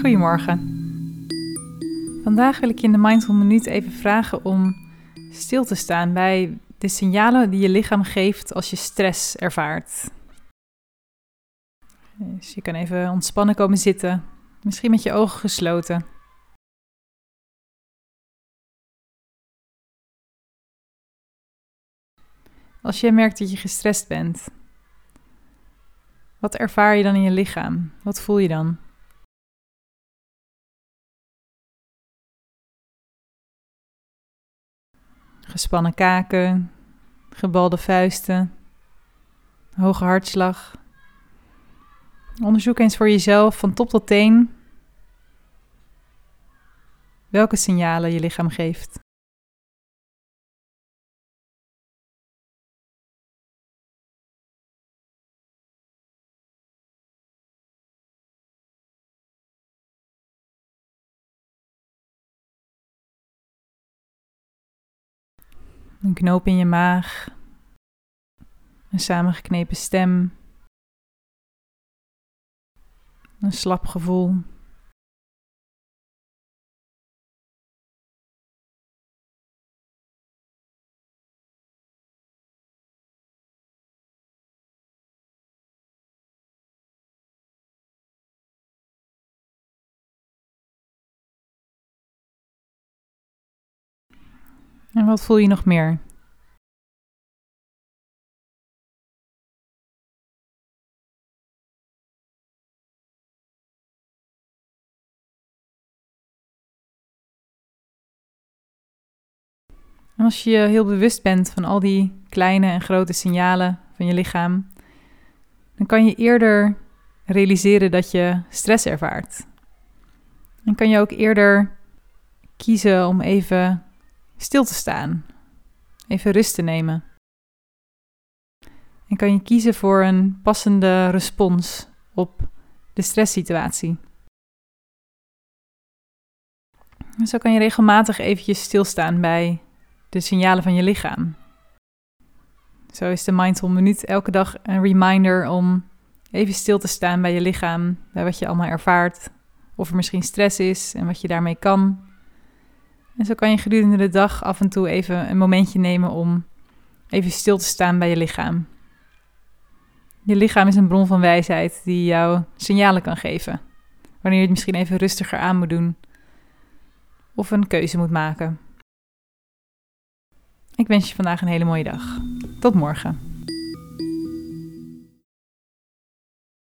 Goedemorgen. Vandaag wil ik je in de Mindful Minuut even vragen om stil te staan bij de signalen die je lichaam geeft als je stress ervaart. Dus je kan even ontspannen komen zitten, misschien met je ogen gesloten. Als je merkt dat je gestrest bent, wat ervaar je dan in je lichaam? Wat voel je dan? Gespannen kaken, gebalde vuisten, hoge hartslag. Onderzoek eens voor jezelf van top tot teen welke signalen je lichaam geeft. Een knoop in je maag. Een samengeknepen stem. Een slap gevoel. En wat voel je nog meer? Als je je heel bewust bent van al die kleine en grote signalen van je lichaam, dan kan je eerder realiseren dat je stress ervaart. En kan je ook eerder kiezen om even stil te staan, even rust te nemen. En kan je kiezen voor een passende respons op de stresssituatie. Zo kan je regelmatig eventjes stilstaan bij de signalen van je lichaam. Zo is de Mindful Minuut elke dag een reminder om even stil te staan bij je lichaam, bij wat je allemaal ervaart, of er misschien stress is en wat je daarmee kan. En zo kan je gedurende de dag af en toe even een momentje nemen om even stil te staan bij je lichaam. Je lichaam is een bron van wijsheid die jou signalen kan geven. Wanneer je het misschien even rustiger aan moet doen of een keuze moet maken. Ik wens je vandaag een hele mooie dag. Tot morgen.